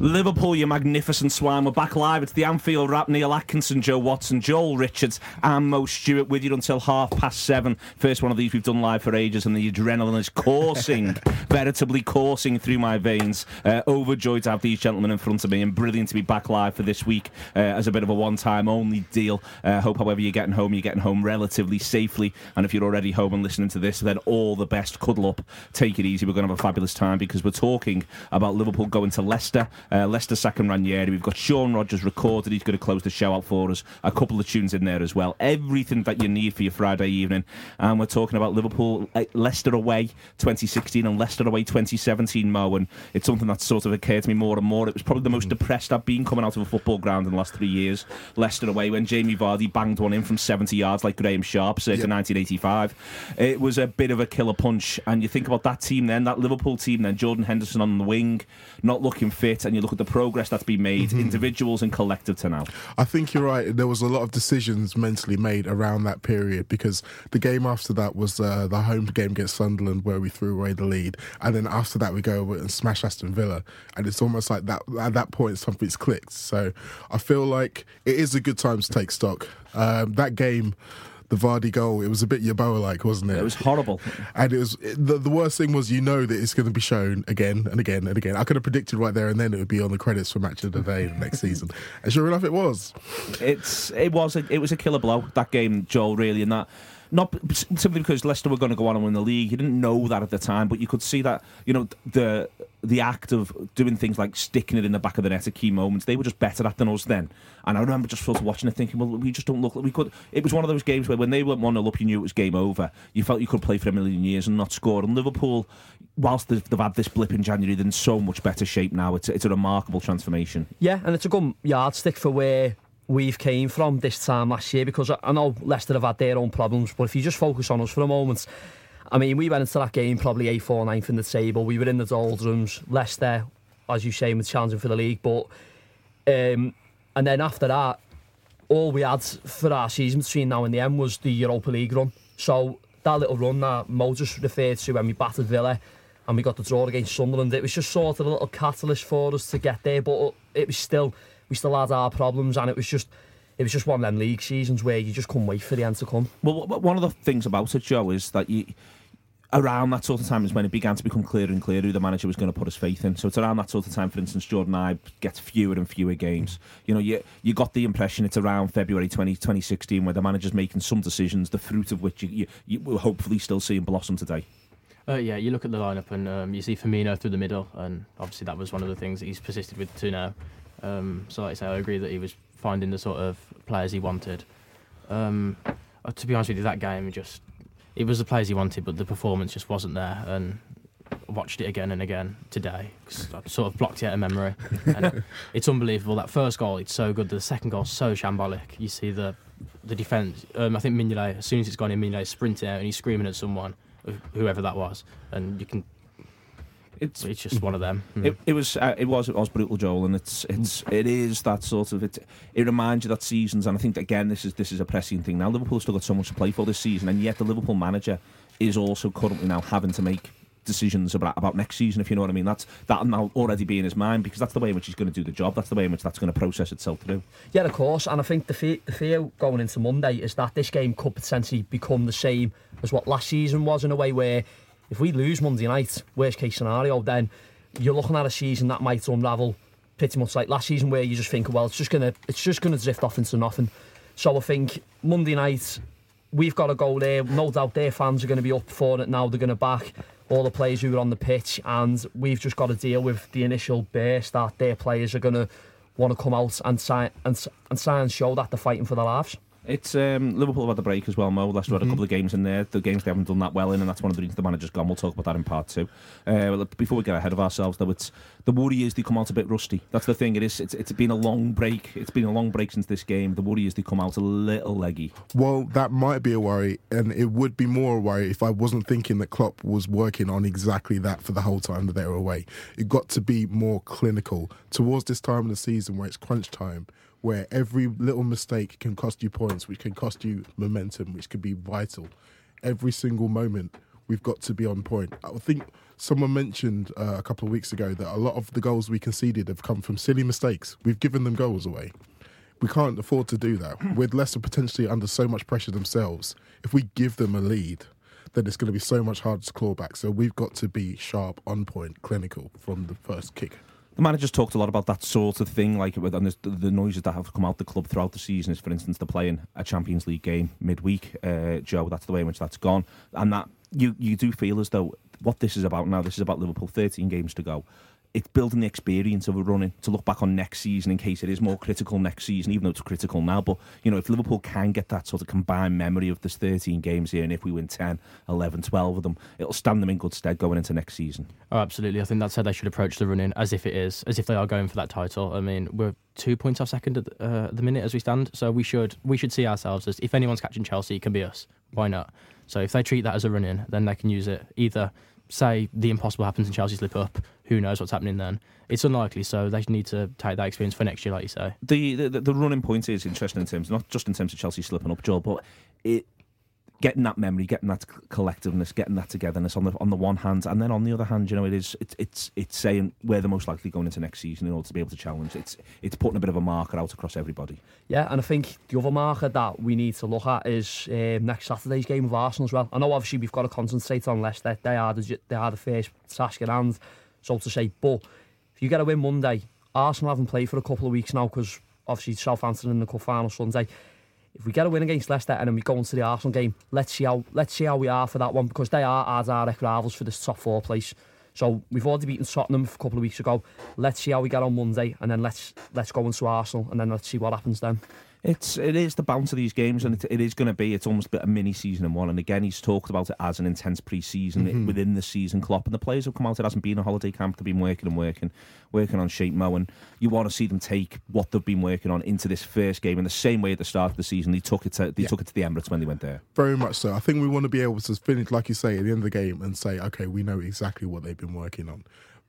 Liverpool, you magnificent swine. We're back live. It's the Anfield Wrap. Neil Atkinson, Joe Watson, Joel Richards, and Mo Stewart with you until half past seven. First one of these we've done live for ages, and the adrenaline is coursing, veritably coursing through my veins. Uh, overjoyed to have these gentlemen in front of me, and brilliant to be back live for this week uh, as a bit of a one-time only deal. Uh, hope, however, you're getting home, you're getting home relatively safely. And if you're already home and listening to this, then all the best. Cuddle up, take it easy. We're going to have a fabulous time because we're talking about Liverpool going to Leicester. Uh, Leicester second Ranieri. We've got Sean Rogers recorded. He's going to close the show out for us. A couple of tunes in there as well. Everything that you need for your Friday evening. And we're talking about Liverpool, uh, Leicester away 2016 and Leicester away 2017, Mo. And it's something that sort of occurred to me more and more. It was probably the most depressed I've been coming out of a football ground in the last three years. Leicester away when Jamie Vardy banged one in from 70 yards like Graeme Sharp, circa 1985. It was a bit of a killer punch. And you think about that team then, that Liverpool team then, Jordan Henderson on the wing, not looking fit, and you look at the progress that's been made, individuals and collective to now. I think you're right. There was a lot of decisions mentally made around that period because the game after that was uh, the home game against Sunderland where we threw away the lead, and then after that we go and smash Aston Villa, and it's almost like that at that point something's clicked. So I feel like it is a good time to take stock. Um, that game. The Vardy goal, it was a bit Yeboah like, wasn't it? It was horrible. And it was the, the worst thing was you know that it's going to be shown again and again and again. I could have predicted right there and then it would be on the credits for Match of the Day next season, and sure enough, it was. It's it was a, it was a killer blow that game, Joel. Really, and that not simply because Leicester were going to go on and win the league. You didn't know that at the time, but you could see that you know the the act of doing things like sticking it in the back of the net at key moments. They were just better at than us then. And I remember just sort watching it, thinking, well, we just don't look we could. It was one of those games where when they went one 0 up, you knew it was game over. You felt you could play for a million years and not score. And Liverpool, whilst they've, they've had this blip in January, they're in so much better shape now. It's it's a remarkable transformation. Yeah, and it's a good yardstick for where we've came from this time last year because I- know Leicester have had their own problems, but if you just focus on us for a moment, I mean, we went into that game probably 8 4 9th in the table. We were in the doldrums. Leicester, as you say, was challenging for the league, but um, and then after that, all we had for our season between now and the end was the Europa League run. So that little run that Mo referred to when we battered Villa and we got the draw against Sunderland, it was just sort of a little catalyst for us to get there. But it was still, we still had our problems, and it was just, it was just one of them league seasons where you just couldn't wait for the end to come. Well, one of the things about it, Joe, is that you. Around that sort of time is when it began to become clearer and clearer who the manager was going to put his faith in. So it's around that sort of time, for instance, Jordon Ibe gets fewer and fewer games. You know, you you got the impression it's around February 20, 2016 where the manager's making some decisions, the fruit of which you, you, you will hopefully still see him blossom today. Uh, yeah, you look at the lineup and um, you see Firmino through the middle, and obviously that was one of the things that he's persisted with to now. Um, so, like I say, I agree that he was finding the sort of players he wanted. Um, uh, to be honest with you, that game just it was the players he wanted, but the performance just wasn't there. And I watched it again and again today because I sort of blocked it out of memory. And it's unbelievable. That first goal, it's so good. The second goal, so shambolic. You see the the defence. Um, I think Mignolet, as soon as it's gone in, Mignolet sprinting out and he's screaming at someone, whoever that was, and you can. It's It's just one of them. Mm. It, it was uh, it was it was brutal, Joel, and it's it's it is that sort of it. It reminds you that seasons, and I think again this is this is a pressing thing now. Liverpool still got so much to play for this season, and yet the Liverpool manager is also currently now having to make decisions about about next season. If you know what I mean, that's that now already be in his mind because that's the way in which he's going to do the job. That's the way in which that's going to process itself through. Yeah, of course. And I think the fear, the fear going into Monday is that this game could potentially become the same as what last season was in a way where if we lose Monday night, worst case scenario, then you're looking at a season that might unravel pretty much like last season where you just think, well, it's just gonna it's just gonna drift off into nothing. So I think Monday night we've got to go there. No doubt their fans are going to be up for it now. They're going to back all the players who are on the pitch, and we've just got to deal with the initial burst that their players are going to want to come out and sign and, and sign and show that they're fighting for their lives. It's um, Liverpool have had the break as well, Mo. Leicester had a couple of games in there. The games they haven't done that well in, and that's one of the reasons the manager's gone. We'll talk about that in part two. Uh, well, before we get ahead of ourselves, though, it's the worry is they come out a bit rusty. That's the thing. It is. It's, it's been a long break. It's been a long break since this game. The worry is they come out a little leggy. Well, that might be a worry, and it would be more a worry if I wasn't thinking that Klopp was working on exactly that for the whole time that they were away. It got to be more clinical towards this time of the season where it's crunch time, where every little mistake can cost you points, which can cost you momentum, which could be vital. Every single moment, we've got to be on point. I think someone mentioned uh, a couple of weeks ago that a lot of the goals we conceded have come from silly mistakes. We've given them goals away. We can't afford to do that. With Leicester potentially under so much pressure themselves, if we give them a lead, then it's going to be so much harder to claw back. So we've got to be sharp, on point, clinical from the first kick. The manager's talked a lot about that sort of thing, like and the, the noises that have come out the club throughout the season is, for instance, they're playing a Champions League game midweek. Uh, Joe, that's the way in which that's gone, and that you you do feel as though what this is about now. This is about Liverpool, 13 games to go. It's building the experience of a running to look back on next season in case it is more critical next season, even though it's critical now. But, you know, if Liverpool can get that sort of combined memory of this 13 games here, and if we win 10, 11, 12 of them, it'll stand them in good stead going into next season. Oh, absolutely. I think that's how they should approach the running, as if it is, as if they are going for that title. I mean, we're two points off second at the, uh, the minute as we stand, so we should we should see ourselves as if anyone's catching Chelsea, it can be us. Why not? So if they treat that as a run in, then they can use it either say the impossible happens and Chelsea slip up. Who knows what's happening then? It's unlikely, so they need to take that experience for next year, like you say. The the, the running point is interesting in terms, not just in terms of Chelsea slipping up, Joel, but it getting that memory, getting that collectiveness, getting that togetherness on the on the one hand, and then on the other hand, you know, it is it's it's it's saying we're the most likely going into next season in order to be able to challenge. It's it's putting a bit of a marker out across everybody. Yeah, and I think the other marker that we need to look at is um, next Saturday's game with Arsenal as well. I know obviously we've got to concentrate on Leicester. They are the they are the first task at hand, so to say. But if you get a win Monday, Arsenal haven't played for a couple of weeks now because obviously Southampton in the cup final Sunday if we get a win against Leicester and then we go into the Arsenal game, let's see how let's see how we are for that one because they are our direct rivals for this top four place. So we've already beaten Tottenham a couple of weeks ago. Let's see how we get on Monday, and then let's let's go into Arsenal, and then let's see what happens then. It's it is the bounce of these games, and it, it is going to be. It's almost a mini season in one. And again, he's talked about it as an intense pre-season mm-hmm. within the season. Klopp and the players have come out. It hasn't been a holiday camp. They've been working and working, working on shape mo. And you want to see them take what they've been working on into this first game in the same way at the start of the season. They took it to they yeah. took it to the Emirates when they went there. Very much so. I think we want to be able to finish, like you say, at the end of the game and say, okay, we know exactly what they've been working on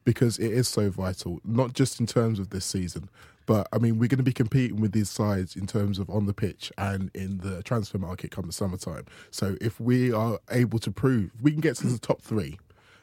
because it is so vital, not just in terms of this season, but I mean, we're going to be competing with these sides in terms of on the pitch and in the transfer market come the summertime. So if we are able to prove we can get to the top three,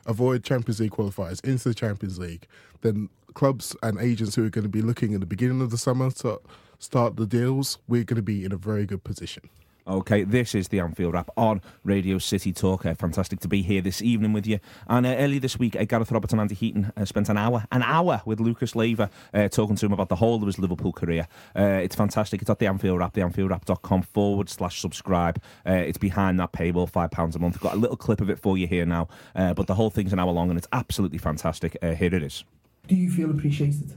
avoid Champions League qualifiers into the Champions League, then clubs and agents who are going to be looking in the beginning of the summer to start the deals, we're going to be in a very good position. Okay, this is the Anfield Wrap on Radio City Talk. Uh, fantastic to be here this evening with you. And uh, earlier this week, uh, Gareth Roberts and Andy Heaton uh, spent an hour, an hour with Lucas Leiva, uh, talking to him about the whole of his Liverpool career. Uh, it's fantastic. It's at the Anfield Wrap, theanfieldwrap.com forward slash subscribe. it's behind that paywall, £5 a month. I've got a little clip of it for you here now, but the whole thing's an hour long and it's absolutely fantastic. here it is. Do you feel appreciated?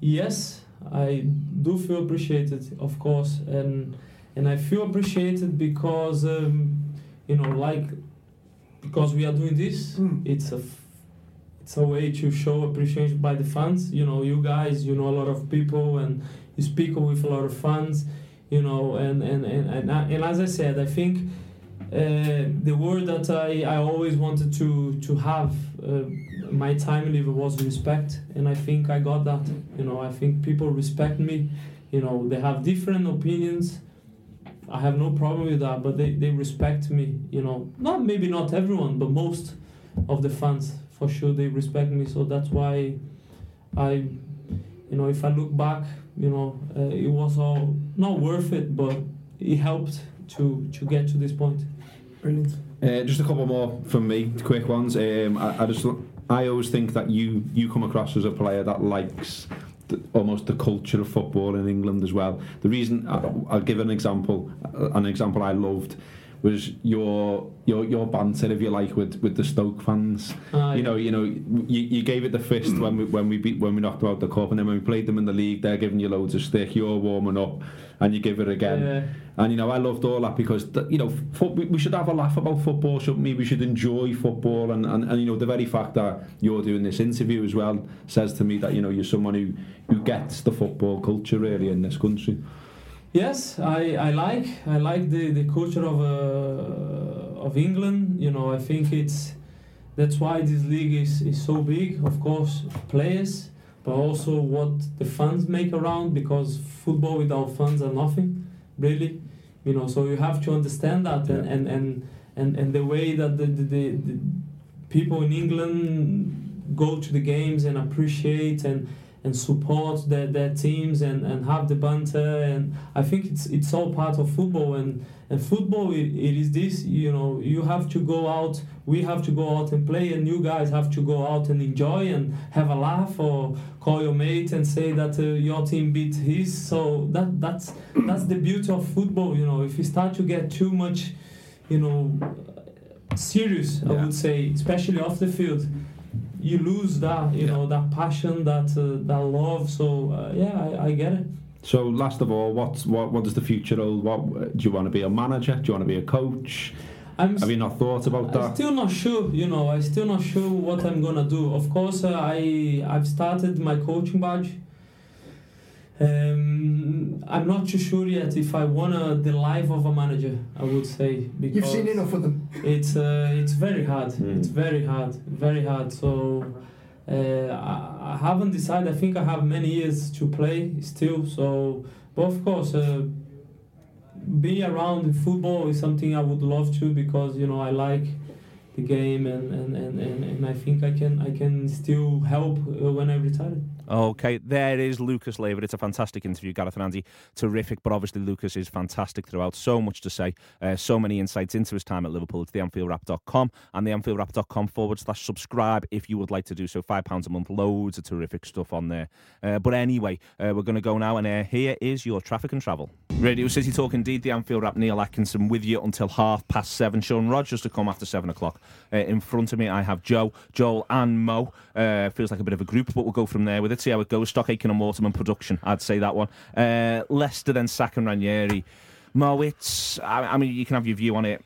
Yes, I do feel appreciated, of course. And and I feel appreciated because um, you know like because we are doing this mm. it's a it's a way to show appreciation by the fans. You know you guys you know a lot of people and you speak with a lot of fans you know and and and, and, and as I said I think uh, the word that I, I always wanted to to have uh, my time in was respect. And I think I got that. You know I think people respect me. You know they have different opinions I have no problem with that, but they, they respect me, you know. Not maybe not everyone, but most of the fans for sure they respect me. So that's why I, you know, if I look back, you know, uh, it was all not worth it, but it helped to to get to this point. Brilliant. Uh, just a couple more from me, quick ones. Um, I, I just I always think that you you come across as a player that likes almost the culture of football in England as well. The reason I'll, I'll give an example, an example I loved was your your your banter, if you like, with, with the Stoke fans. Ah, you know, you know, you, you gave it the fist when we when we beat when we knocked out the cup, and then when we played them in the league, they're giving you loads of stick. You're warming up, and you give it again. Yeah. And you know, I loved all that because you know, fo- we we should have a laugh about football, shouldn't we? We should enjoy football, and, and, and you know, the very fact that you're doing this interview as well says to me that you know you're someone who who gets the football culture really in this country. Yes, I, I like I like the, the culture of uh, of England. You know, I think it's that's why this league is, is so big. Of course, players, but also what the fans make around because football without fans are nothing, really. You know, so you have to understand that and, and, and, and, and the way that the, the, the, the people in England go to the games and appreciate and and support their, their teams and, and have the banter. And I think it's it's all part of football. And and football it, it is this you know you have to go out we have to go out and play and you guys have to go out and enjoy and have a laugh or call your mate and say that uh, your team beat his. So that that's that's the beauty of football you know. If you start to get too much you know serious I would say especially off the field you lose that you know that passion that uh, that love so uh, yeah I, I get it So, last of all, what what what does the future hold? What do you want to be a manager? Do you want to be a coach? I'm Have you not thought about that I'm still not sure you know I'm still not sure what I'm gonna do of course uh, I I've started my coaching badge um, I'm not too sure yet if I wanna the life of a manager I would say because You've seen enough of them. it's uh, it's very hard. Mm. It's very hard, very hard. So uh, I, I haven't decided. I think I have many years to play still. So, but of course, uh, being around in football is something I would love to because you know I like the game and, and, and, and, and I think I can I can still help uh, when I retire. Okay, there is Lucas Leiva. It's a fantastic interview, Gareth and Andy. Terrific, but obviously Lucas is fantastic throughout. So much to say, uh, so many insights into his time at Liverpool. It's theanfieldwrap.com and theanfieldwrap.com forward slash subscribe if you would like to do so. £5 a month, loads of terrific stuff on there. Uh, but anyway, uh, we're going to go now, and uh, here is your traffic and travel. Radio City Talk, indeed, the Anfield Wrap. Neil Atkinson with you until half past seven. Sean Rogers to come after seven o'clock. Uh, in front of me, I have Joe, Joel, and Mo. Uh, feels like a bit of a group, but we'll go from there with it. See how it goes. Stock Aitken and Waterman production. I'd say that one. Uh, Leicester then Sack and Ranieri. Mo, it's. I, I mean, you can have your view on it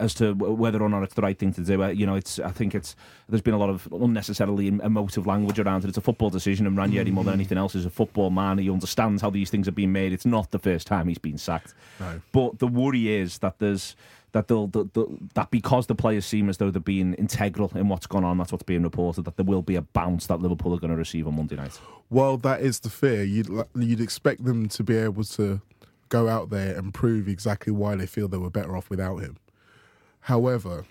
as to whether or not it's the right thing to do. Uh, you know, it's. I think it's. There's been a lot of unnecessarily emotive language around it. It's a football decision, and Ranieri more than anything else is a football man. He understands how these things are being made. It's not the first time he's been sacked. No. But the worry is that there's that they'll, they'll, they'll- that because the players seem as though they're being integral in what's gone on. That's what's being reported. That there will be a bounce that Liverpool are going to receive on Monday night. Well, that is the fear. You'd you'd expect them to be able to go out there and prove exactly why they feel they were better off without him. However,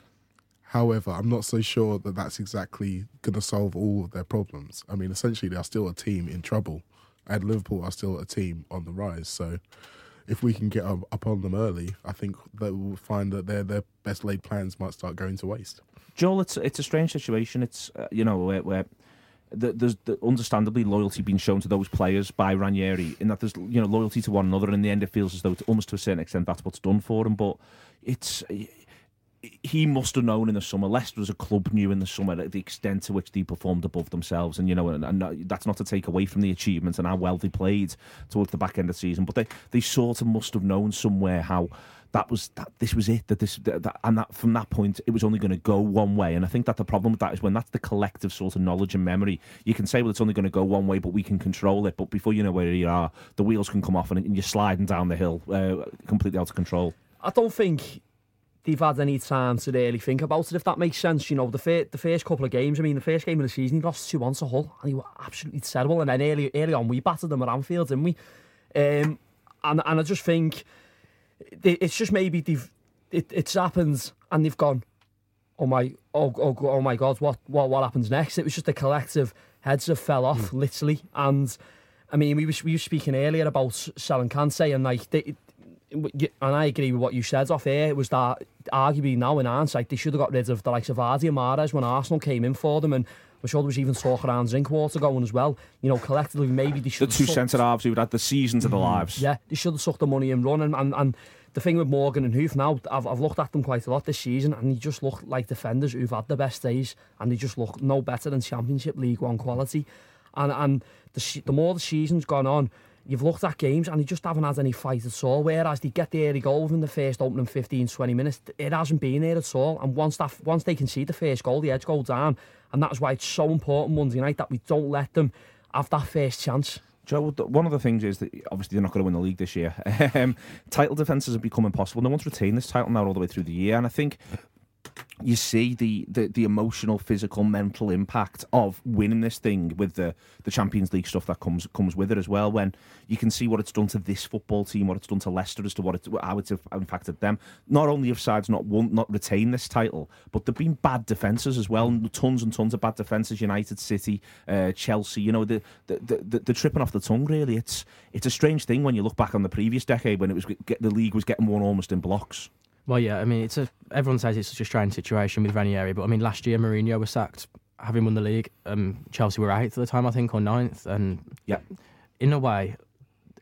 however, I'm not so sure that that's exactly going to solve all of their problems. I mean, essentially, they are still a team in trouble, and Liverpool are still a team on the rise. So, if we can get up, up on them early, I think that we'll find that their their best laid plans might start going to waste. Joel, it's it's a strange situation. It's uh, you know where, where th- there's the, understandably loyalty being shown to those players by Ranieri, in that there's you know loyalty to one another, and in the end it feels as though it's almost to a certain extent that's what's done for him. But it's he must have known in the summer. Leicester as a club knew in the summer the extent to which they performed above themselves, and you know, and, and that's not to take away from the achievements and how well they played towards the back end of the season. But they they sort of must have known somewhere how that was that this was it that this that- and that from that point it was only going to go one way and i think that the problem with that is when that's the collective sort of knowledge and memory you can say well it's only going to go one way but we can control it but before you know where you are the wheels can come off and, and you're sliding down the hill uh, completely out of control I don't think they've had any time to really think about it, if that makes sense. You know, the, fir- the first couple of games, I mean, the first game of the season, he lost 2 1 to Hull, and he was absolutely terrible. And then early, early on, we battered them at Anfield, didn't we? Um, and, and I just think they, it's just maybe they've, it, it's happened, and they've gone, oh my, oh, oh, oh my God, what, what, what happens next? It was just a collective heads have fell off, literally. And I mean, we were, we were speaking earlier about selling Kante, and like, they, and I agree with what you said off air. Eh? It was that arguably now in hindsight they should have got rid of the likes of Vardy and Mahrez when Arsenal came in for them, and I'm sure there was even talk around Drinkwater going as well. You know, collectively maybe they the two centre halves who'd had the seasons of their mm-hmm. lives Yeah, they should have sucked the money and run, and, and, and the thing with Morgan and Huth now, I've, I've looked at them quite a lot this season, and they just look like defenders who've had the best days, and they just look no better than Championship League One quality. And and the the more the season's gone on, you've looked at games and they just haven't had any fight at all. Whereas they get the early goal within the first opening 15, 20 minutes, it hasn't been there at all. And once that once they can see the first goal, the edge goes down, and that's why it's so important Monday night that we don't let them have that first chance. Joe, one of the things is that obviously they're not going to win the league this year. um, title defences have become impossible. No one's retained this title now all the way through the year, and I think you see the, the, the emotional, physical, mental impact of winning this thing with the, the Champions League stuff that comes comes with it as well. When you can see what it's done to this football team, what it's done to Leicester, as to what it, how it's impacted them. Not only have sides not won, not retained this title, but there've been bad defences as well. Tons and tons of bad defences. United, City, uh, Chelsea. You know the the, the the the tripping off the tongue. Really, it's it's a strange thing when you look back on the previous decade when it was the league was getting won almost in blocks. Well, yeah, I mean, it's a everyone says it's such a strange situation with Ranieri, but I mean, last year Mourinho was sacked, having won the league. Um, Chelsea were eighth at the time, I think, or ninth, and Yeah. in a way,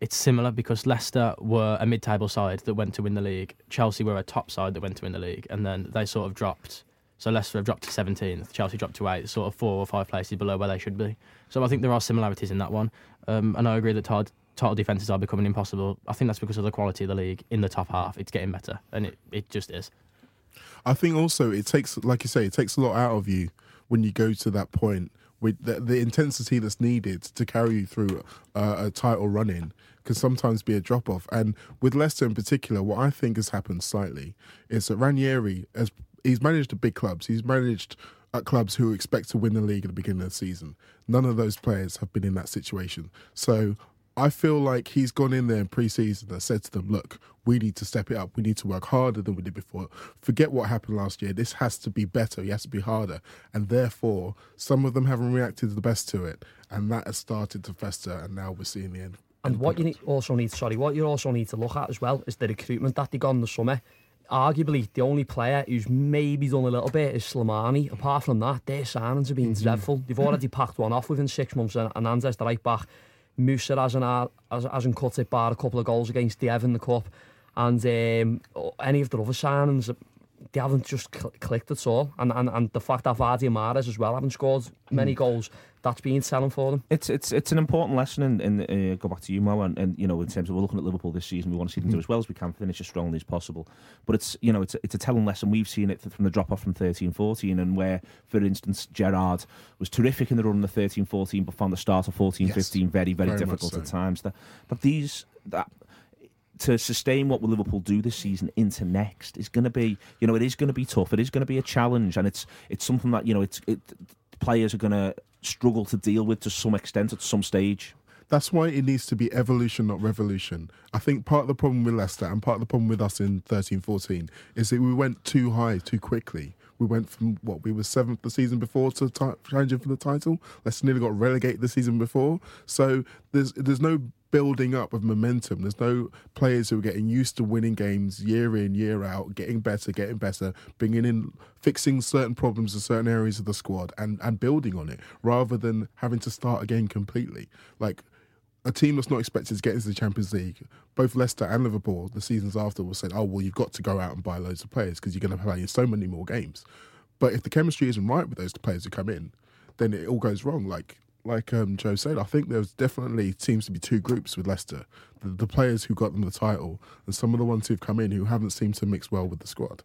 it's similar because Leicester were a mid-table side that went to win the league. Chelsea were a top side that went to win the league, and then they sort of dropped. So Leicester have dropped to 17th, Chelsea dropped to 8th, sort of four or five places below where they should be. So I think there are similarities in that one. Um, and I agree that title, title defences are becoming impossible. I think that's because of the quality of the league in the top half. It's getting better, and it, it just is. I think also it takes, like you say, it takes a lot out of you when you go to that point with the, the intensity that's needed to carry you through uh, a title run in can sometimes be a drop off. And with Leicester in particular, what I think has happened slightly is that Ranieri has he's managed the big clubs. He's managed at clubs who expect to win the league at the beginning of the season. None of those players have been in that situation. So I feel like he's gone in there in pre-season and said to them, "Look, we need to step it up. We need to work harder than we did before. Forget what happened last year. This has to be better. It has to be harder." And therefore, some of them haven't reacted the best to it, and that has started to fester. And now we're seeing the end. And what you need, also need, sorry, what you also need to look at as well is the recruitment that they got in the summer. Arguably, the only player who's maybe done a little bit is Slimani. Apart from that, their signings have been mm-hmm. dreadful. They've already packed one off within six months, and Anandez, the right back, Musa hasn't, has, hasn't cut it bar a couple of goals against the Evan the Cup, and um, any of the other signings, they haven't just cl- clicked at all. And, and and the fact that Vardy and Mahrez as well haven't scored many goals, that's been telling for them. It's it's it's an important lesson, and in, in, uh, go back to you, Mo, and, and you know, in terms of we're looking at Liverpool this season, we want to see them do as well as we can, finish as strongly as possible. But it's you know, it's a, it's a telling lesson. We've seen it from the drop off from 13-14, and where, for instance, Gerrard was terrific in the run of the 13-14, but found the start of 14-15 Yes, very very, very difficult so. at times. That, but these that to sustain what will Liverpool do this season into next is going to be, you know, it is going to be tough. It is going to be a challenge, and it's it's something that you know, it's it, players are going to struggle to deal with to some extent at some stage. That's why it needs to be evolution, not revolution. I think part of the problem with Leicester and part of the problem with us in 13 14 is that we went too high too quickly. We went from what we were seventh the season before to ti challenging for the title. Leicester nearly got relegated the season before. So there's there's no building up of momentum. There's no players who are getting used to winning games year in, year out, getting better, getting better, bringing in, fixing certain problems in certain areas of the squad and, and building on it rather than having to start again completely. Like a team that's not expected to get into the Champions League, both Leicester and Liverpool, the seasons after, will say, oh, well, you've got to go out and buy loads of players because you're going to play in so many more games. But if the chemistry isn't right with those players who come in, then it all goes wrong. Like like um, Joe said, I think there's definitely seems to be two groups with Leicester: the, the players who got them the title, and some of the ones who've come in who haven't seemed to mix well with the squad.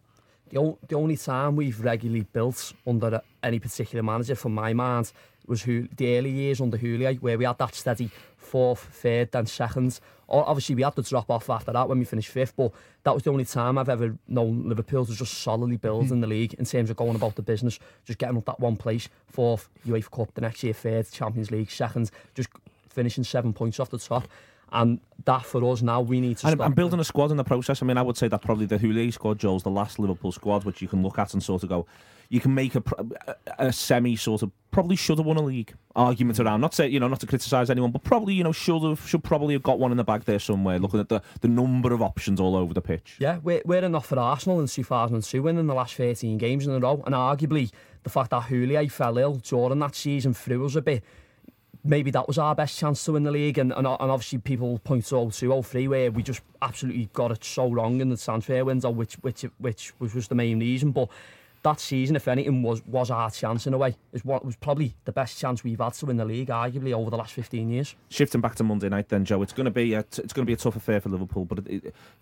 The, o- the only time we've regularly built under any particular manager, from my mind, was who the early years under Houllier, where we had that steady fourth, third, then second. Or obviously, we had the drop off after that when we finished fifth, but that was the only time I've ever known Liverpool to just solidly build mm-hmm. in the league in terms of going about the business, just getting up that one place, fourth, UEFA Cup, the next year, third, Champions League, second, just finishing seven points off the top. And that for us now, we need to And, and building a squad in the process. I mean, I would say that probably the Houllier squad, Joel's the last Liverpool squad, which you can look at and sort of go, you can make a, a, a semi sort of probably should have won a league argument around. Not say you know not to criticise anyone, but probably you know should have should probably have got one in the bag there somewhere. Looking at the the number of options all over the pitch. Yeah, we're, we're enough for Arsenal in 2002, winning the last 13 games in a row. And arguably, the fact that Houllier fell ill during that season threw us a bit. Maybe that was our best chance to win the league. And, and, and obviously, people point to 02 03, where we just absolutely got it so wrong in the transfer window, which, which, which was, was the main reason. But that season, if anything, was was our chance in a way. It was, was probably the best chance we've had to win the league, arguably over the last fifteen years. Shifting back to Monday night, then Joe, it's going to be a, it's going to be a tough affair for Liverpool. But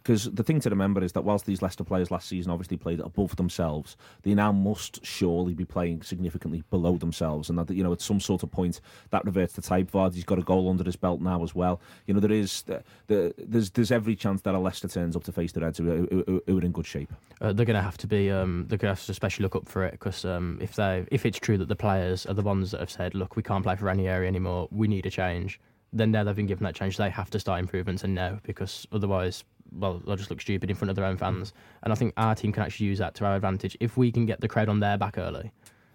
because the thing to remember is that whilst these Leicester players last season obviously played above themselves, they now must surely be playing significantly below themselves, and that you know at some sort of point that reverts to type. Vardy's got a goal under his belt now as well. You know there is the, the, there's there's every chance that a Leicester turns up to face the Reds who, who, who, who are in good shape. Uh, they're going to have to be. Um, they're going to have to especially look up for it because um, if they if it's true that the players are the ones that have said, look, we can't play for Ranieri anymore, we need a change. Then now they've been given that change, they have to start improvements and now because otherwise, well, they'll just look stupid in front of their own fans. And I think our team can actually use that to our advantage. If we can get the crowd on their back early,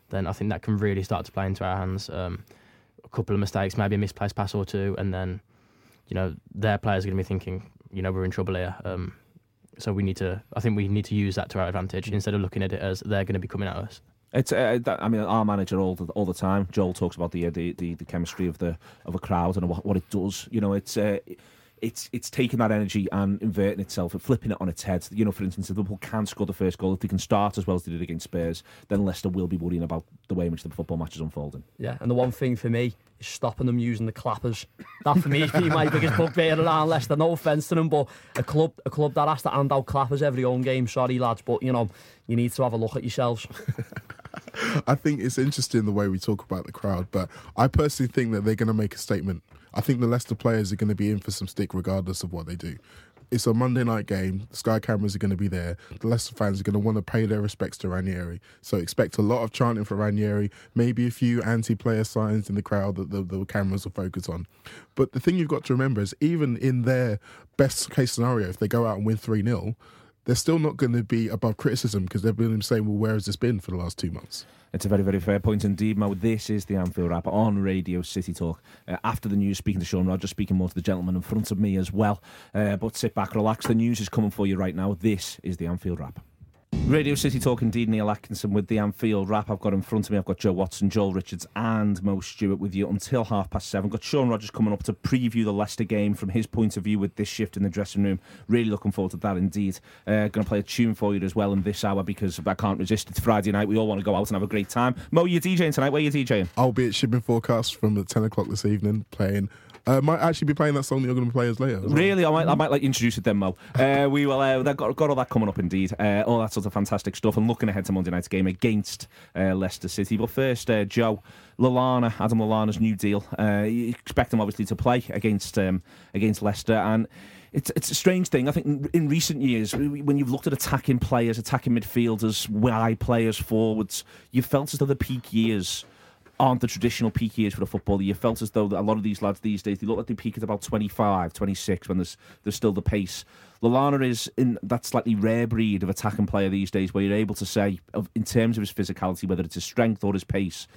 then I think that can really start to play into our hands. Um, a couple of mistakes, maybe a misplaced pass or two, and then you know their players are going to be thinking, you know, we're in trouble here. Um, so we need to. I think we need to use that to our advantage instead of looking at it as they're going to be coming at us. It's. Uh, that, I mean, our manager all the, all the time. Joel talks about the, the the the chemistry of the of a crowd and what, what it does. You know, it's. Uh, it's it's taking that energy and inverting itself and flipping it on its head. You know, for instance, if Liverpool can score the first goal, if they can start as well as they did against Spurs, then Leicester will be worrying about the way in which the football match is unfolding. Yeah, and the one thing for me is stopping them using the clappers. That for me is my biggest bugbear around Leicester. No offence to them, but a club a club that has to hand out clappers every home game. Sorry, lads, but you know you need to have a look at yourselves. I think it's interesting the way we talk about the crowd, but I personally think that they're going to make a statement. I think the Leicester players are going to be in for some stick regardless of what they do. It's a Monday night game. The Sky cameras are going to be there. The Leicester fans are going to want to pay their respects to Ranieri. So expect a lot of chanting for Ranieri, maybe a few anti-player signs in the crowd that the, the cameras will focus on. But the thing you've got to remember is even in their best case scenario, if they go out and win 3 0, they're still not going to be above criticism because they've been saying, well, where has this been for the last two months? It's a very, very fair point indeed, Mo. This is the Anfield Wrap on Radio City Talk. Uh, after the news, speaking to Sean Rogers, speaking more to the gentleman in front of me as well. Uh, but sit back, relax. The news is coming for you right now. This is the Anfield Wrap. Radio City Talk, indeed, Neil Atkinson with the Anfield wrap. I've got in front of me, I've got Joe Watson, Joel Richards, and Mo Stewart with you until half past seven. Got Sean Rogers coming up to preview the Leicester game from his point of view with this shift in the dressing room. Really looking forward to that, indeed. Uh, going to play a tune for you as well in this hour because I can't resist. It's Friday night. We all want to go out and have a great time. Mo, you're DJing tonight. Where are you DJing? I'll be at Shipping Forecast from 10 o'clock this evening playing uh, might actually be playing that song that you're going to play us later. Really, I might, I might like introduce it then, Mo. Uh, we will. Uh, got, got all that coming up, indeed. Uh, all that sort of fantastic stuff, and looking ahead to Monday night's game against uh, Leicester City. But first, uh, Joe Lallana, Adam Lallana's new deal. Uh, you expect him obviously to play against um, against Leicester, and it's it's a strange thing. I think in recent years, when you've looked at attacking players, attacking midfielders, wide players, forwards, you felt as though the peak years aren't the traditional peak years for a footballer. You felt as though that a lot of these lads these days they look like they peak at about 25, 26 when there's there's still the pace. Lallana is in that slightly rare breed of attacking player these days where you're able to say, in terms of his physicality, whether it's his strength or his pace,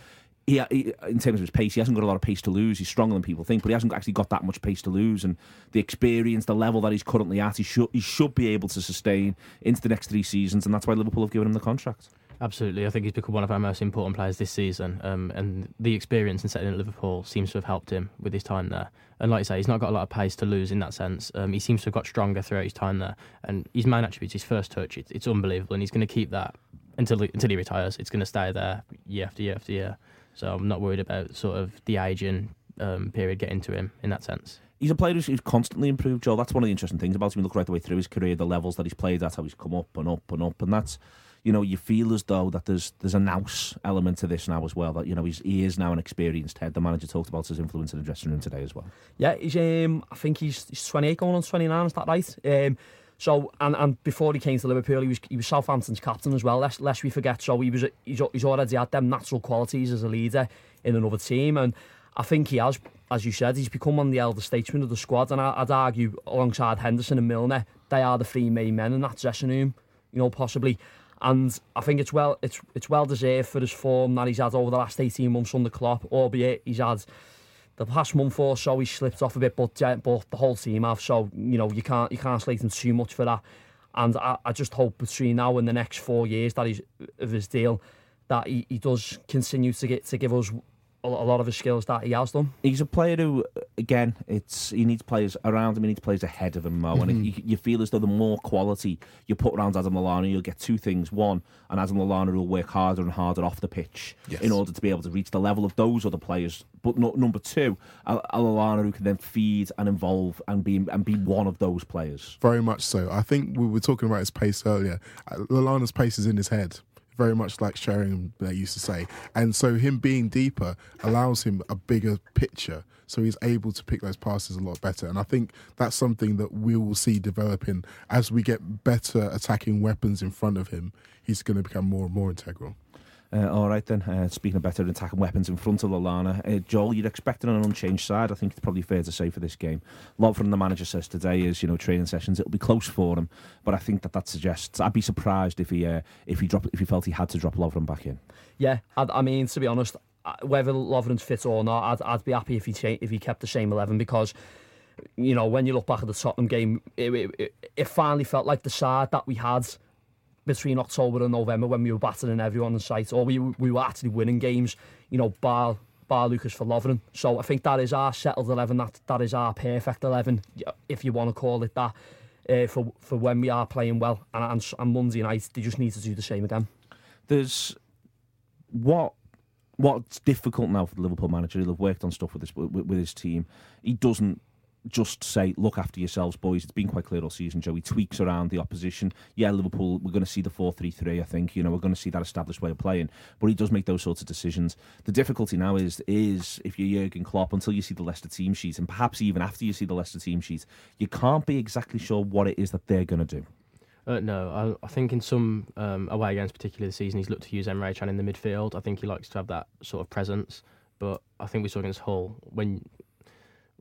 he, he, in terms of his pace, he hasn't got a lot of pace to lose. He's stronger than people think, but he hasn't actually got that much pace to lose. And the experience, the level that he's currently at, he should he should be able to sustain into the next three seasons, and that's why Liverpool have given him the contract. Absolutely, I think he's become one of our most important players this season, um, and the experience in setting at Liverpool seems to have helped him with his time there. And like I say, he's not got a lot of pace to lose in that sense. Um, he seems to have got stronger throughout his time there, and his main attributes, his first touch, it, it's unbelievable, and he's going to keep that until until he retires. It's going to stay there year after year after year. So I'm not worried about sort of the aging um, period getting to him in that sense he's a player who's, constantly improved, Joel. That's one of the interesting things about him. You look right the way through his career, the levels that he's played at, how he's come up and up and up, and that's you know, you feel as though that there's there's a nous element to this now as well. That you know, he's, he is now an experienced head. The manager talked about his influence in the dressing room today as well. Yeah, he's um, I think he's, he's 28 going on 29. Is that right? Um, so and, and before he came to Liverpool, he was he was Southampton's captain as well. Lest, lest we forget. So he was he's, he's already had them natural qualities as a leader in another team, and I think he has, as you said, he's become one of the elder statesmen of the squad. And I, I'd argue alongside Henderson and Milner, they are the three main men in that dressing room. You know, possibly and I think it's well it's it's well deserved for his form that he's had over the last 18 months on the Klopp, albeit he's had the past month or so he slipped off a bit, but uh, but the whole team have. So you know you can't you can't slate him too much for that. And I, I just hope between now and the next four years that he's of his deal that he, he does continue to get to give us a, a lot of his skills that he has done. He's a player who, again, it's he needs players around him. He needs players ahead of him, Mo. And Mm-hmm. it, you, you feel as though the more quality you put around Adam Lallana, you'll get two things. One, and Adam Lallana will work harder and harder off the pitch Yes. in order to be able to reach the level of those other players. But no, number two, a, a Lallana who can then feed and involve and be and be one of those players. Very much so. I think we were talking about his pace earlier. Uh, Lallana's pace is in his head, very much like Sheringham they used to say. And so him being deeper allows him a bigger picture. So he's able to pick those passes a lot better. And I think that's something that we will see developing as we get better attacking weapons in front of him. He's going to become more and more integral. Uh, all right then. Uh, speaking of better attacking weapons in front of Lallana, uh, Joel, you're expecting an unchanged side. I think it's probably fair to say for this game. Lovren, the manager, says today is you know training sessions. It'll be close for him, but I think that that suggests I'd be surprised if he uh, if he dropped if he felt he had to drop Lovren back in. Yeah, I, I mean, to be honest, uh, whether Lovren's fit or not, I'd, I'd be happy if he cha- if he kept the same eleven because, you know, when you look back at the Tottenham game, it, it, it finally felt like the side that we had between October and November when we were battering everyone in sight, or we we were actually winning games, you know, bar bar Lucas for Lovren. So I think that is our settled eleven. That that is our perfect eleven, if you want to call it that. Uh, for for when we are playing well, and, and and Monday night they just need to do the same again. There's what what's difficult now for the Liverpool manager. He'll have worked on stuff with his with, with his team. He doesn't just say, "Look after yourselves, boys." It's been quite clear all season, Joe. He tweaks around the opposition. Yeah, Liverpool. We're going to see the four-three-three. I think you know we're going to see that established way of playing. But he does make those sorts of decisions. The difficulty now is is if you're Jurgen Klopp, until you see the Leicester team sheet, and perhaps even after you see the Leicester team sheet, you can't be exactly sure what it is that they're going to do. Uh, no, I, I think in some um, away games, particularly this season, he's looked to use Emre Can in the midfield. I think he likes to have that sort of presence. But I think we saw against Hull when,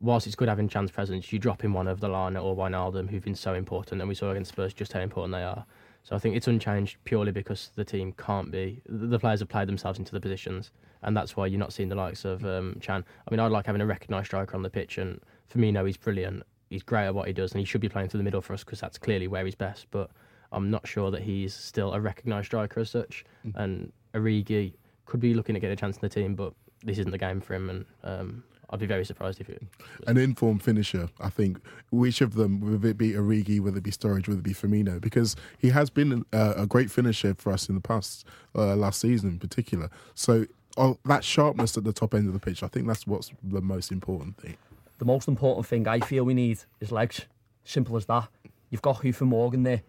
whilst it's good having Can's presence, you drop in one of Lallana or Wijnaldum, who've been so important, and we saw against Spurs just how important they are. So I think it's unchanged purely because the team can't be. The players have played themselves into the positions, and that's why you're not seeing the likes of um, Chan. I mean, I'd like having a recognised striker on the pitch, and Firmino, he's brilliant. He's great at what he does, and he should be playing through the middle for us because that's clearly where he's best. But I'm not sure that he's still a recognised striker as such. And Origi could be looking to get a chance in the team, but this isn't the game for him, and um, I'd be very surprised if it. An informed finisher, I think. Which of them, whether it be Origi, whether it be Sturridge, whether it be Firmino, because he has been a, a great finisher for us in the past, uh, last season in particular. So oh, that sharpness at the top end of the pitch, I think that's what's the most important thing. the most important thing I feel we need is legs. Simple as that. You've got Huth and Morgan there.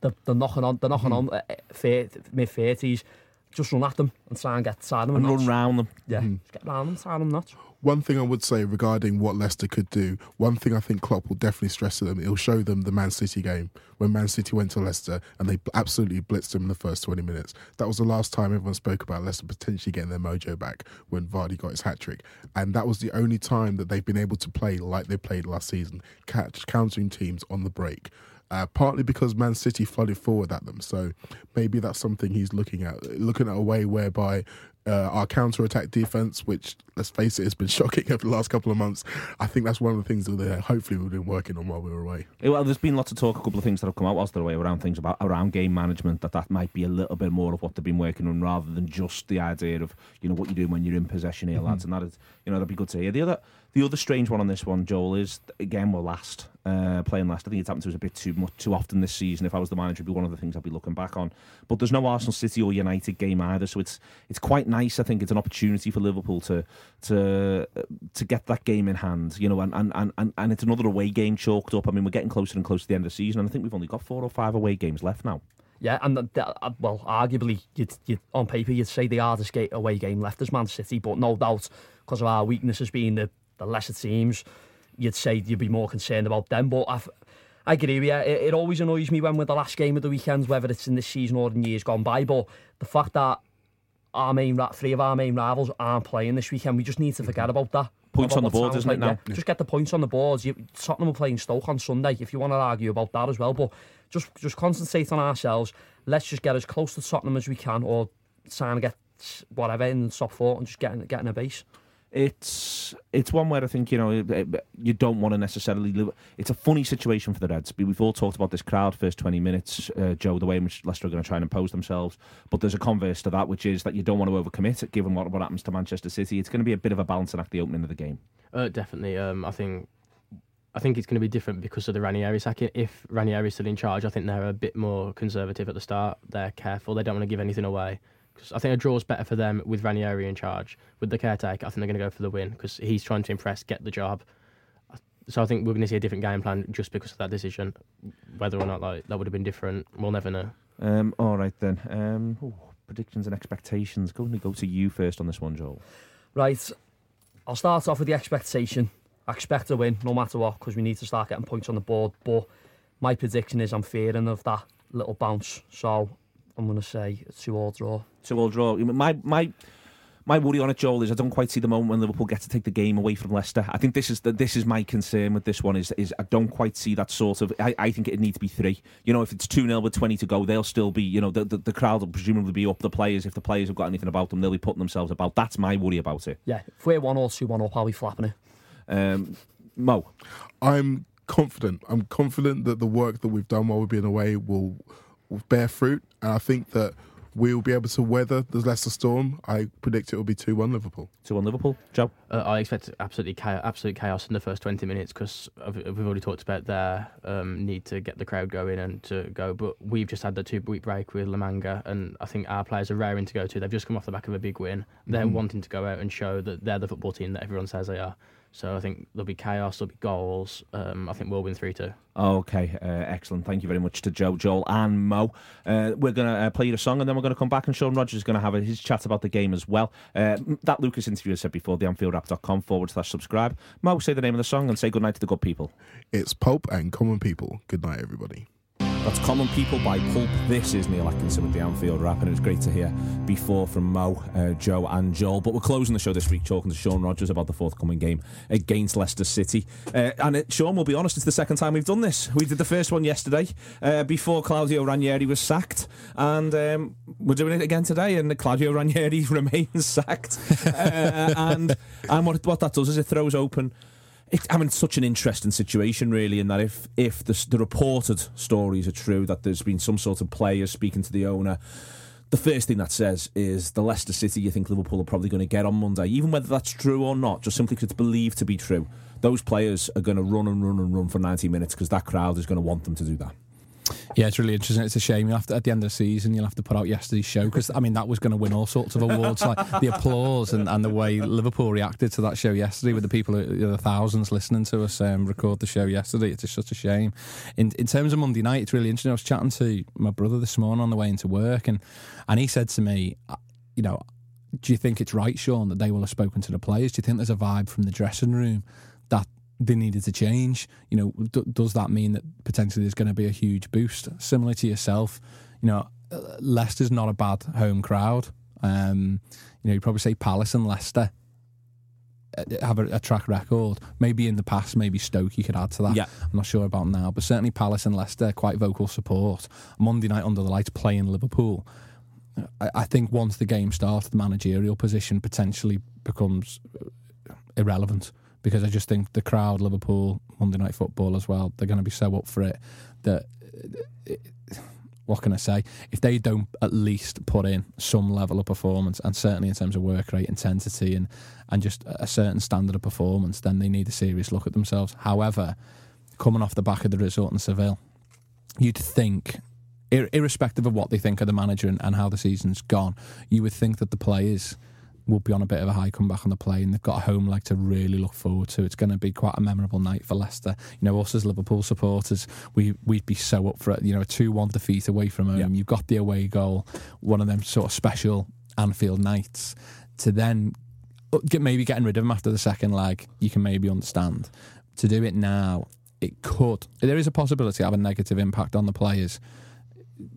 They're, they're knocking on. They're knocking on uh, mid thirties. Just run at them and try and get inside them. And a run notch. round them. Yeah, just get round them, inside them, not. One thing I would say regarding what Leicester could do, one thing I think Klopp will definitely stress to them, it'll show them the Man City game when Man City went to Leicester and they absolutely blitzed them in the first 20 minutes. That was the last time everyone spoke about Leicester potentially getting their mojo back when Vardy got his hat trick. And that was the only time that they've been able to play like they played last season, catch countering teams on the break. Uh, partly because Man City flooded forward at them, so maybe that's something he's looking at, looking at a way whereby uh, our counter attack defense, which let's face it, has been shocking over the last couple of months. I think that's one of the things that they hopefully we've been working on while we were away. Well, there's been lots of talk, a couple of things that have come out whilst they're away around things about around game management. That that might be a little bit more of what they've been working on, rather than just the idea of you know what you're doing when you're in possession here, lads. And that is, you know, that'd be good to hear. The other, the other strange one on this one, Joel, is again we're last uh, playing last. I think it's happened to us a bit too much too often this season. If I was the manager, it'd be one of the things I'd be looking back on. But there's no Arsenal City or United game either, so it's it's quite nice. I think it's an opportunity for Liverpool to to to get that game in hand, you know, and and, and, and it's another away game chalked up. I mean, we're getting closer and closer to the end of the season, and I think we've only got four or five away games left now. Yeah, and the, the, uh, well, arguably, you'd, you'd, on paper, you'd say the hardest away game left is Man City, but no doubt, because of our weaknesses being the, the lesser teams, you'd say you'd be more concerned about them. But I've, I agree with you. It, it always annoys me when we're the last game of the weekend, whether it's in this season or in years gone by. But the fact that our main ra- three of our main rivals aren't playing this weekend, we just need to forget about that. Points About on the board, isn't it, now? yeah. Just get the points on the boards. You, Tottenham are playing Stoke on Sunday. If you want to argue about that as well, but just just concentrate on ourselves. Let's just get as close to Tottenham as we can, or trying to get whatever in the top four and just getting getting a base. It's it's one where I think you know you don't want to necessarily live. It's a funny situation for the Reds. We've all talked about this crowd first twenty minutes, uh, Joe, the way in which Leicester are going to try and impose themselves. But there's a converse to that, which is that you don't want to overcommit. Given what what happens to Manchester City, it's going to be a bit of a balancing act at the opening of the game. Uh, definitely. Um, I think I think it's going to be different because of the Ranieri sacking. If Ranieri's still in charge, I think they're a bit more conservative at the start. They're careful. They don't want to give anything away. Because I think a draw is better for them with Ranieri in charge. With the caretaker, I think they're going to go for the win because he's trying to impress, get the job. So I think we're going to see a different game plan just because of that decision. Whether or not like that would have been different, we'll never know. Um, all right then. Um, ooh, predictions and expectations. Going to go to you first on this one, Joel. Right, I'll start off with the expectation. I expect a win no matter what because we need to start getting points on the board. But my prediction is I'm fearing of that little bounce. So I'm going to say a two all draw. Two all draw. My my my worry on it, Joel, is I don't quite see the moment when Liverpool get to take the game away from Leicester. I think this is the, this is my concern with this one is is I don't quite see that sort of. I, I think it needs to be three. You know, if it's two 0 with twenty to go, they'll still be. You know, the, the the crowd will presumably be up. The players, if the players have got anything about them, they'll be putting themselves about. That's my worry about it. Yeah, if we're one or two one up, I'll be flapping it. Um, Mo, I'm confident. I'm confident that the work that we've done while we've been away will, will bear fruit, and I think that we'll be able to weather the Leicester storm. I predict it will be two one Liverpool. 2 1 Liverpool. Joe, Uh, I expect absolutely chaos, absolute chaos in the first 20 minutes because we've already talked about their um, need to get the crowd going and to go. But we've just had the two week break with La Manga, and I think our players are raring to go to. They've just come off the back of a big win. They're wanting to go out and show that they're the football team that everyone says they are. So I think there'll be chaos, there'll be goals. Um, I think we'll win 3 2. Okay, uh, excellent. Thank you very much to Joe, Joel, and Mo. Uh, we're going to uh, play you a song and then we're going to come back and Sean Rogers is going to have a, his chat about the game as well. Uh, that Lucas interview I said before, the AnfieldWrap.com forward slash subscribe. Mo, say the name of the song and say goodnight to the good people. It's Pulp and Common People. Good night, everybody. That's Common People by Pulp. This is Neil Atkinson with the Anfield Wrap, and it was great to hear before from Mo, uh, Joe, and Joel. But we're closing the show this week talking to Sean Rogers about the forthcoming game against Leicester City. Uh, and it, Sean, we'll be honest, it's the second time we've done this. We did the first one yesterday uh, before Claudio Ranieri was sacked, and um, we're doing it again today. And Claudio Ranieri remains sacked. uh, and and what what that does is it throws open it, I it's such an interesting situation, really, in that if if the, the reported stories are true, that there's been some sort of player speaking to the owner, the first thing that says is the Leicester City you think Liverpool are probably going to get on Monday, even whether that's true or not, just simply because it's believed to be true. Those players are going to run and run and run for 90 minutes because that crowd is going to want them to do that. Yeah, it's really interesting. It's a shame you have to at the end of the season you'll have to put out yesterday's show because I mean that was going to win all sorts of awards, like the applause and, and the way Liverpool reacted to that show yesterday with the people, you know, the thousands listening to us um, record the show yesterday. It's just such a shame. In in terms of Monday night, it's really interesting. I was chatting to my brother this morning on the way into work, and and he said to me, uh, you know, do you think it's right, Sean, that they will have spoken to the players? Do you think there's a vibe from the dressing room they needed to change? You know, d- does that mean that potentially there's going to be a huge boost? Similar to yourself, you know, uh, Leicester's not a bad home crowd. Um, you know, you probably say Palace and Leicester uh, have a, a track record. Maybe in the past, maybe Stoke you could add to that. Yeah. I'm not sure about now, but certainly Palace and Leicester quite vocal support. Monday night under the lights playing Liverpool. I, I think once the game starts, the managerial position potentially becomes uh, irrelevant because I just think the crowd, Liverpool, Monday Night Football as well, they're going to be so up for it that. What can I say? If they don't at least put in some level of performance, and certainly in terms of work rate, intensity, and and just a certain standard of performance, then they need a serious look at themselves. However, coming off the back of the result in Seville, you'd think, ir- irrespective of what they think of the manager and, and how the season's gone, you would think that the players will be on a bit of a high comeback on the plane. They've got a home leg to really look forward to. It's going to be quite a memorable night for Leicester. You know, us as Liverpool supporters, we we'd be so up for it. You know, a two-one defeat away from home. Yeah. You've got the away goal, one of them sort of special Anfield nights. To then uh, get maybe getting rid of him after the second leg, you can maybe understand. To do it now, it could. There is a possibility of a negative impact on the players.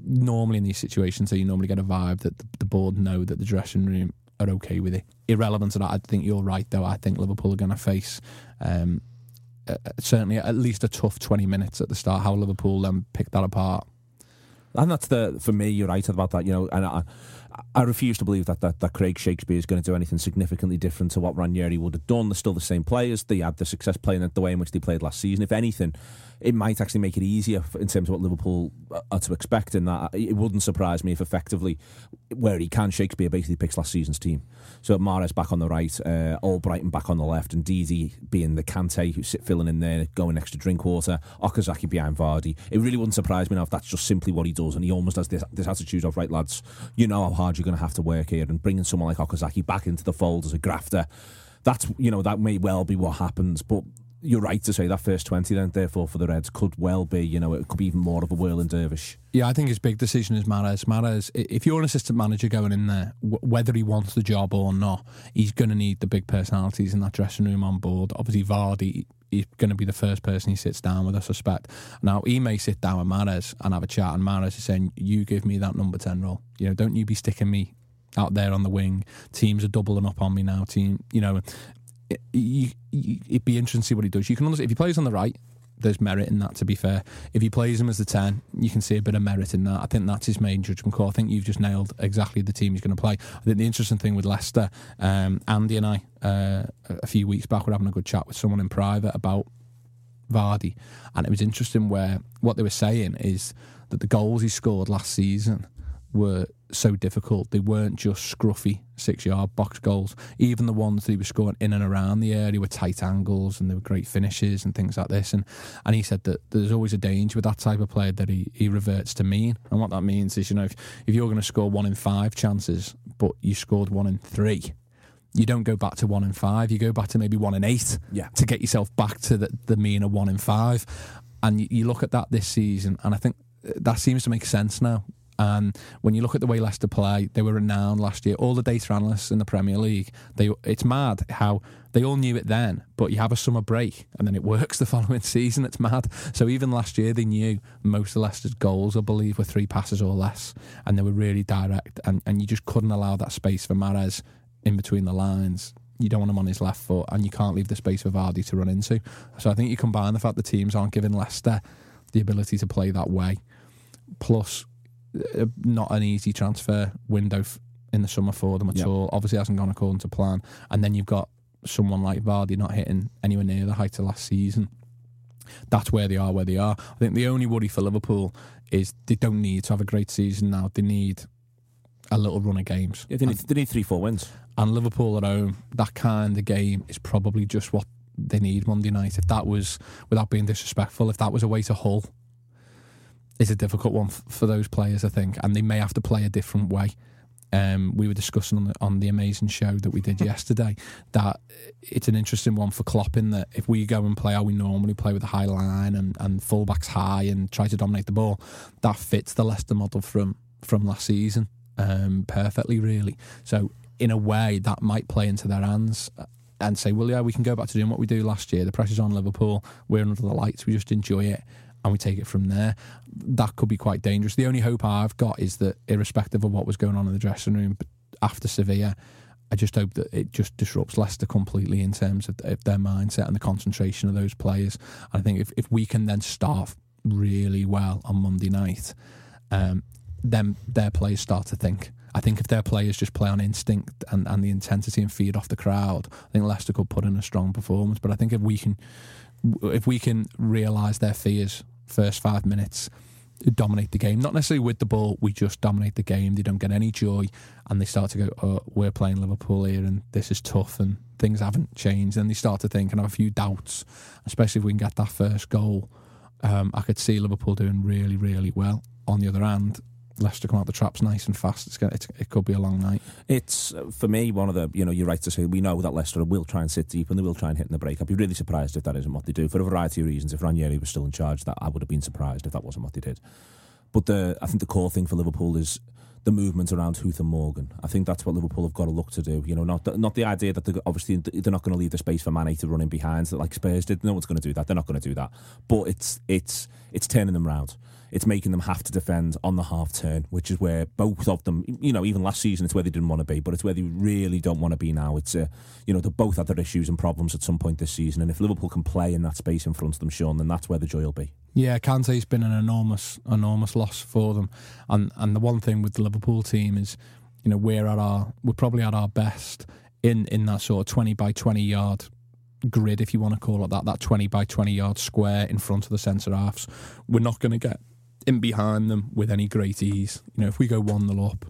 Normally in these situations, so you normally get a vibe that the, the board know that the dressing room are okay with it. Irrelevant to that, I think you're right though. I think Liverpool are going to face um, uh, certainly at least a tough 20 minutes at the start. How Liverpool then pick that apart And that's the for me. You're right about that. You know, and I, I refuse to believe that, that that Craig Shakespeare is going to do anything significantly different to what Ranieri would have done. They're still the same players. They had the success playing the way in which they played last season. If anything, it might actually make it easier in terms of what Liverpool are to expect. In that, it wouldn't surprise me if effectively, where he can, Shakespeare basically picks last season's team. So Mahrez back on the right, uh, Albrighton back on the left, and Ndidi being the Kante who's sit filling in there, going next to Drinkwater, Okazaki behind Vardy. It really wouldn't surprise me now if that's just simply what he does, and he almost has this this attitude of right lads, you know how hard you're going to have to work here, and bringing someone like Okazaki back into the fold as a grafter. That's you know that may well be what happens, but you're right to say that first 20 then therefore for the Reds could well be you know it could be even more of a whirling dervish yeah I think his big decision is Mahrez Mahrez if you're an assistant manager going in there w- whether he wants the job or not he's going to need the big personalities in that dressing room on board obviously Vardy he's going to be the first person he sits down with I suspect now he may sit down with Mahrez and have a chat and Mahrez is saying you give me that number 10 role you know don't you be sticking me out there on the wing. Teams are doubling up on me now. Team, you know, it, you, you, it'd be interesting to see what he does. You can understand if he plays on the right, there's merit in that. To be fair, if he plays him as the ten, you can see a bit of merit in that. I think that's his main judgment call. I think you've just nailed exactly the team he's going to play. I think the interesting thing with Leicester, um, Andy and I, uh, a few weeks back, were having a good chat with someone in private about Vardy, and it was interesting where what they were saying is that the goals he scored last season were so difficult. They weren't just scruffy six yard box goals. Even the ones that he was scoring in and around the area were tight angles and they were great finishes and things like this. And and he said that there's always a danger with that type of player that he, he reverts to mean. And what that means is, you know, if, if you're going to score one in five chances, but you scored one in three, you don't go back to one in five. You go back to maybe one in eight yeah. to get yourself back to the, the mean of one in five. And you, you look at that this season, and I think uh, that seems to make sense now and when you look at the way Leicester play, they were renowned last year. All the data analysts in the Premier League, they it's mad how they all knew it then, but you have a summer break and then it works the following season. It's mad. So even last year, they knew most of Leicester's goals, I believe, were three passes or less, and they were really direct. And, and you just couldn't allow that space for Mahrez in between the lines. You don't want him on his left foot, and you can't leave the space for Vardy to run into. So I think you combine the fact the teams aren't giving Leicester the ability to play that way, plus Uh, not an easy transfer window in the summer for them at yep. all. Obviously, hasn't gone according to plan. And then you've got someone like Vardy not hitting anywhere near the height of last season. That's where they are, where they are. I think the only worry for Liverpool is they don't need to have a great season now. They need a little run of games. Yeah, they, need, they need three, four wins. And Liverpool at home, that kind of game is probably just what they need Monday night. If that was, without being disrespectful, if that was a way to Hull is a difficult one f- for those players, I think, and they may have to play a different way. Um, we were discussing on the, on the amazing show that we did yesterday that it's an interesting one for Klopp in that if we go and play how we normally play with a high line and, and fullbacks high and try to dominate the ball, that fits the Leicester model from from last season um, perfectly, really. So in a way, that might play into their hands and say, well, yeah, we can go back to doing what we do last year. The pressure's on Liverpool. We're under the lights. We just enjoy it and we take it from there. That could be quite dangerous. The only hope I've got is that, irrespective of what was going on in the dressing room after Sevilla, I just hope that it just disrupts Leicester completely in terms of, their mindset and the concentration of those players. I think if, if we can then start really well on Monday night, um, then their players start to think. I think if their players just play on instinct and, and the intensity and feed off the crowd, I think Leicester could put in a strong performance. But I think if we can, if we can realise their fears first five minutes dominate the game. Not necessarily with the ball, we just dominate the game. They don't get any joy and they start to go, oh, we're playing Liverpool here and this is tough and things haven't changed. And they start to think and have a few doubts, especially if we can get that first goal. Um, I could see Liverpool doing really, really well. On the other hand, Leicester come out the traps nice and fast. It's, it could be a long night. It's uh, for me one of the you know you're right to say we know that Leicester will try and sit deep and they will try and hit in the break. I'd be really surprised if that isn't what they do for a variety of reasons. If Ranieri was still in charge, that I would have been surprised if that wasn't what they did. But the I think the core thing for Liverpool is the movement around Huth and Morgan. I think that's what Liverpool have got to look to do. You know, not the, not the idea that they're, obviously they're not going to leave the space for Mane to run in behind, like Spurs did. No one's going to do that. They're not going to do that. But it's it's it's turning them round it's making them have to defend on the half turn, which is where both of them, you know, even last season, it's where they didn't want to be, but it's where they really don't want to be now. It's, uh, you know, they both had their issues and problems at some point this season, and if Liverpool can play in that space in front of them, Sean, then that's where the joy will be. Yeah, Kante's been an enormous, enormous loss for them, and and the one thing with the Liverpool team is, you know, we're at our, we're probably at our best in in that sort of twenty by twenty yard grid, if you want to call it that, that 20 by 20 yard square in front of the centre halves. We're not going to get in behind them with any great ease. You know, if we go 1 0 up,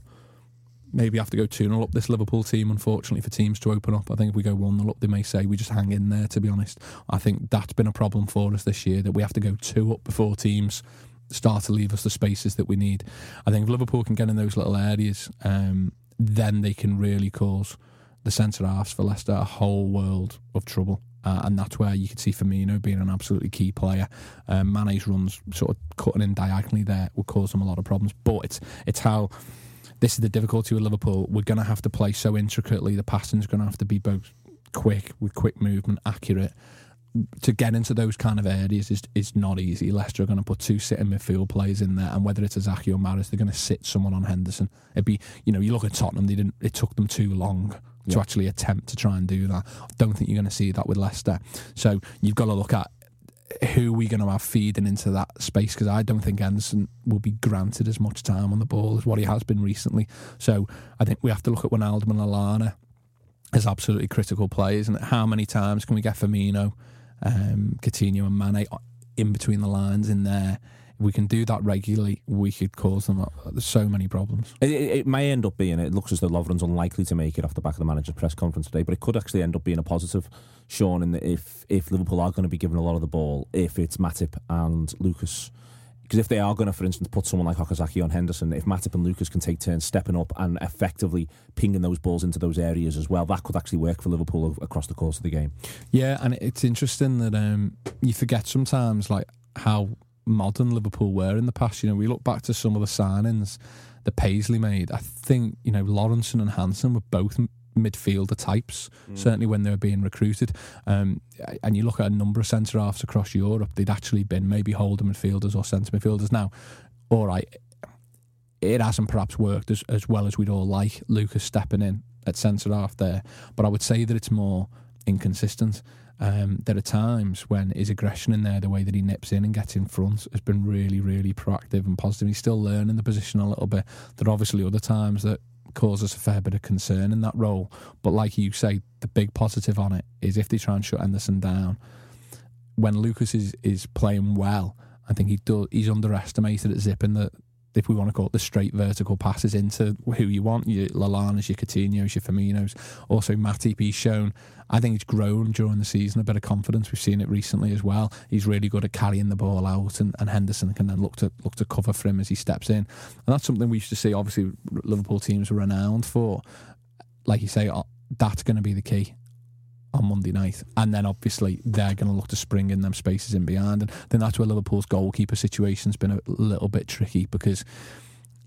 maybe have to go 2 0 up this Liverpool team, unfortunately, for teams to open up. I think if we go 1 0 up, they may say we just hang in there, to be honest. I think that's been a problem for us this year, that we have to go 2 up before teams start to leave us the spaces that we need. I think if Liverpool can get in those little areas, um, then they can really cause the centre halves for Leicester a whole world of trouble. Uh, and that's where you can see Firmino being an absolutely key player. Um, Mane's runs sort of cutting in diagonally there would cause them a lot of problems. But it's it's how this is the difficulty with Liverpool. We're going to have to play so intricately. The passing's going to have to be both quick with quick movement, accurate. To get into those kind of areas is is not easy. Leicester are going to put two sitting midfield players in there, and whether it's Azaki or Mahrez, they're going to sit someone on Henderson. It'd be, you know, you look at Tottenham, they didn't. It took them too long to Yeah. actually attempt to try and do that. I don't think you're going to see that with Leicester. So you've got to look at who we're going to have feeding into that space because I don't think Henderson will be granted as much time on the ball as what he has been recently. So I think we have to look at Wijnaldum and Lallana as absolutely critical players and how many times can we get Firmino, um, Coutinho and Mane in between the lines in there. We can do that regularly, we could cause them so many problems. It, it, it may end up being, it looks as though Lovren's unlikely to make it off the back of the manager's press conference today, but it could actually end up being a positive, Sean, in that if, if Liverpool are going to be given a lot of the ball, if it's Matip and Lucas. Because if they are going to, for instance, put someone like Okazaki on Henderson, if Matip and Lucas can take turns stepping up and effectively pinging those balls into those areas as well, that could actually work for Liverpool across the course of the game. Yeah, and it's interesting that um, you forget sometimes like how modern Liverpool were in the past. You know, we look back to some of the signings that Paisley made. I think you know Lawrenson and Hansen were both midfielder types. Certainly when they were being recruited, um, and you look at a number of centre halves across Europe, they'd actually been maybe holding midfielders or centre midfielders. Now, all right, it hasn't perhaps worked as, as well as we'd all like. Lucas stepping in at centre half there, but I would say that it's more inconsistent. Um, there are times when his aggression in there, the way that he nips in and gets in front, has been really, really proactive and positive. He's still learning the position a little bit. There are obviously other times that cause us a fair bit of concern in that role. But like you say, the big positive on it is if they try and shut Henderson down, when Lucas is, is playing well, I think he does, he's underestimated at zipping the, if we want to call it the straight vertical passes into who you want, your Lallana's, your Coutinho's, your Firmino's. Also, Matip, he's shown, I think he's grown during the season, a bit of confidence. We've seen it recently as well. He's really good at carrying the ball out, and, and Henderson can then look to look to cover for him as he steps in. And that's something we used to see, obviously, Liverpool teams are renowned for. Like you say, uh, that's going to be the key on Monday night. And then obviously they're going to look to spring in them spaces in behind. And then that's where Liverpool's goalkeeper situation's been a little bit tricky because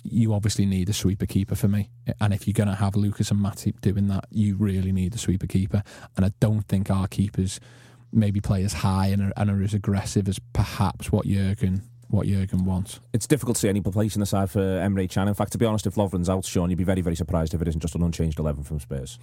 you obviously need a sweeper keeper for me. And if you're going to have Lucas and Matip doing that, you really need a sweeper keeper. And I don't think our keepers maybe play as high and are, and are as aggressive as perhaps what Jurgen what Jurgen wants. It's difficult to see any place in the side for Emre Can. In fact, to be honest, if Lovren's out, Sean, you'd be very, very surprised if it isn't just an unchanged 11 from Spurs.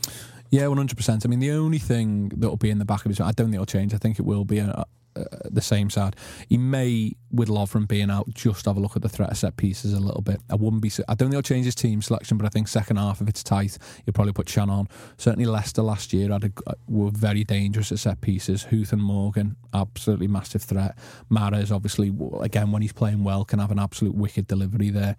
Yeah, one hundred percent. I mean, the only thing that will be in the back of his, I don't think it'll change. I think it will be a, Uh, the same side. He may, with Lovren being out, just have a look at the threat of set pieces a little bit. I wouldn't be. I don't think he'll change his team selection, but I think second half, if it's tight, he'll probably put Can on. Certainly, Leicester last year had a, uh, were very dangerous at set pieces. Huth and Morgan, absolutely massive threat. Mahrez, obviously, again when he's playing well, can have an absolute wicked delivery there.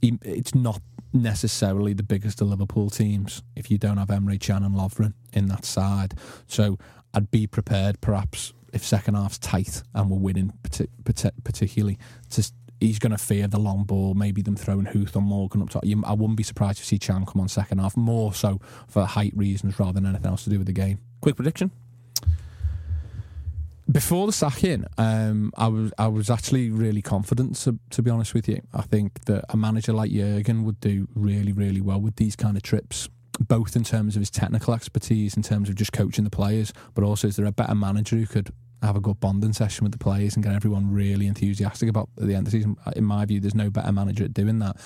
He, it's not necessarily the biggest of Liverpool teams if you don't have Emre Can and Lovren in that side. So I'd be prepared, perhaps, if second half's tight and we're winning, parti- parti- particularly, to, he's going to fear the long ball, maybe them throwing Huth or Morgan up top. You- I wouldn't be surprised to see Can come on second half, more so for height reasons rather than anything else to do with the game. Quick prediction? Before the sacking, um, I was I was actually really confident. To, to be honest with you, I think that a manager like Jurgen would do really really well with these kind of trips, both in terms of his technical expertise, in terms of just coaching the players, but also is there a better manager who could have a good bonding session with the players and get everyone really enthusiastic about the end of the season. Uh, in my view, there's no better manager at doing that.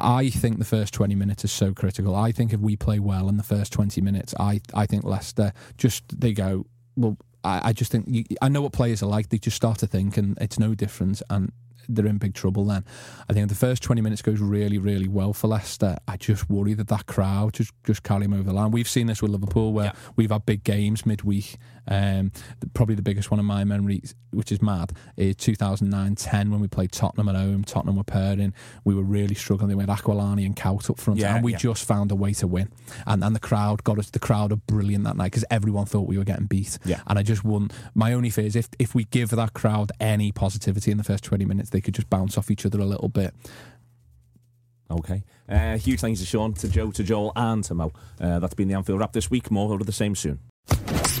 I think the first 20 minutes is so critical. I think if we play well in the first 20 minutes, I, I think Leicester just, they go, well, I, I just think, you, I know what players are like. They just start to think and it's no difference. And they're in big trouble then. I think the first 20 minutes goes really, really well for Leicester. I just worry that that crowd just, just carry them over the line. We've seen this with Liverpool where Yeah. we've had big games midweek. Um, probably the biggest one in my memory, which is mad, is 2009-10 when we played Tottenham at home. Tottenham were pairing. We were really struggling. They went Aquilani and Kuyt up front, Yeah, and we yeah. just found a way to win. And and the crowd got us. The crowd are brilliant that night because everyone thought we were getting beat. Yeah. And I just won. My only fear is if if we give that crowd any positivity in the first 20 minutes, they could just bounce off each other a little bit. Okay. Uh, huge thanks to Sean, to Joe, to Joel, and to Mo. Uh, that's been the Anfield Wrap this week. More of the same soon.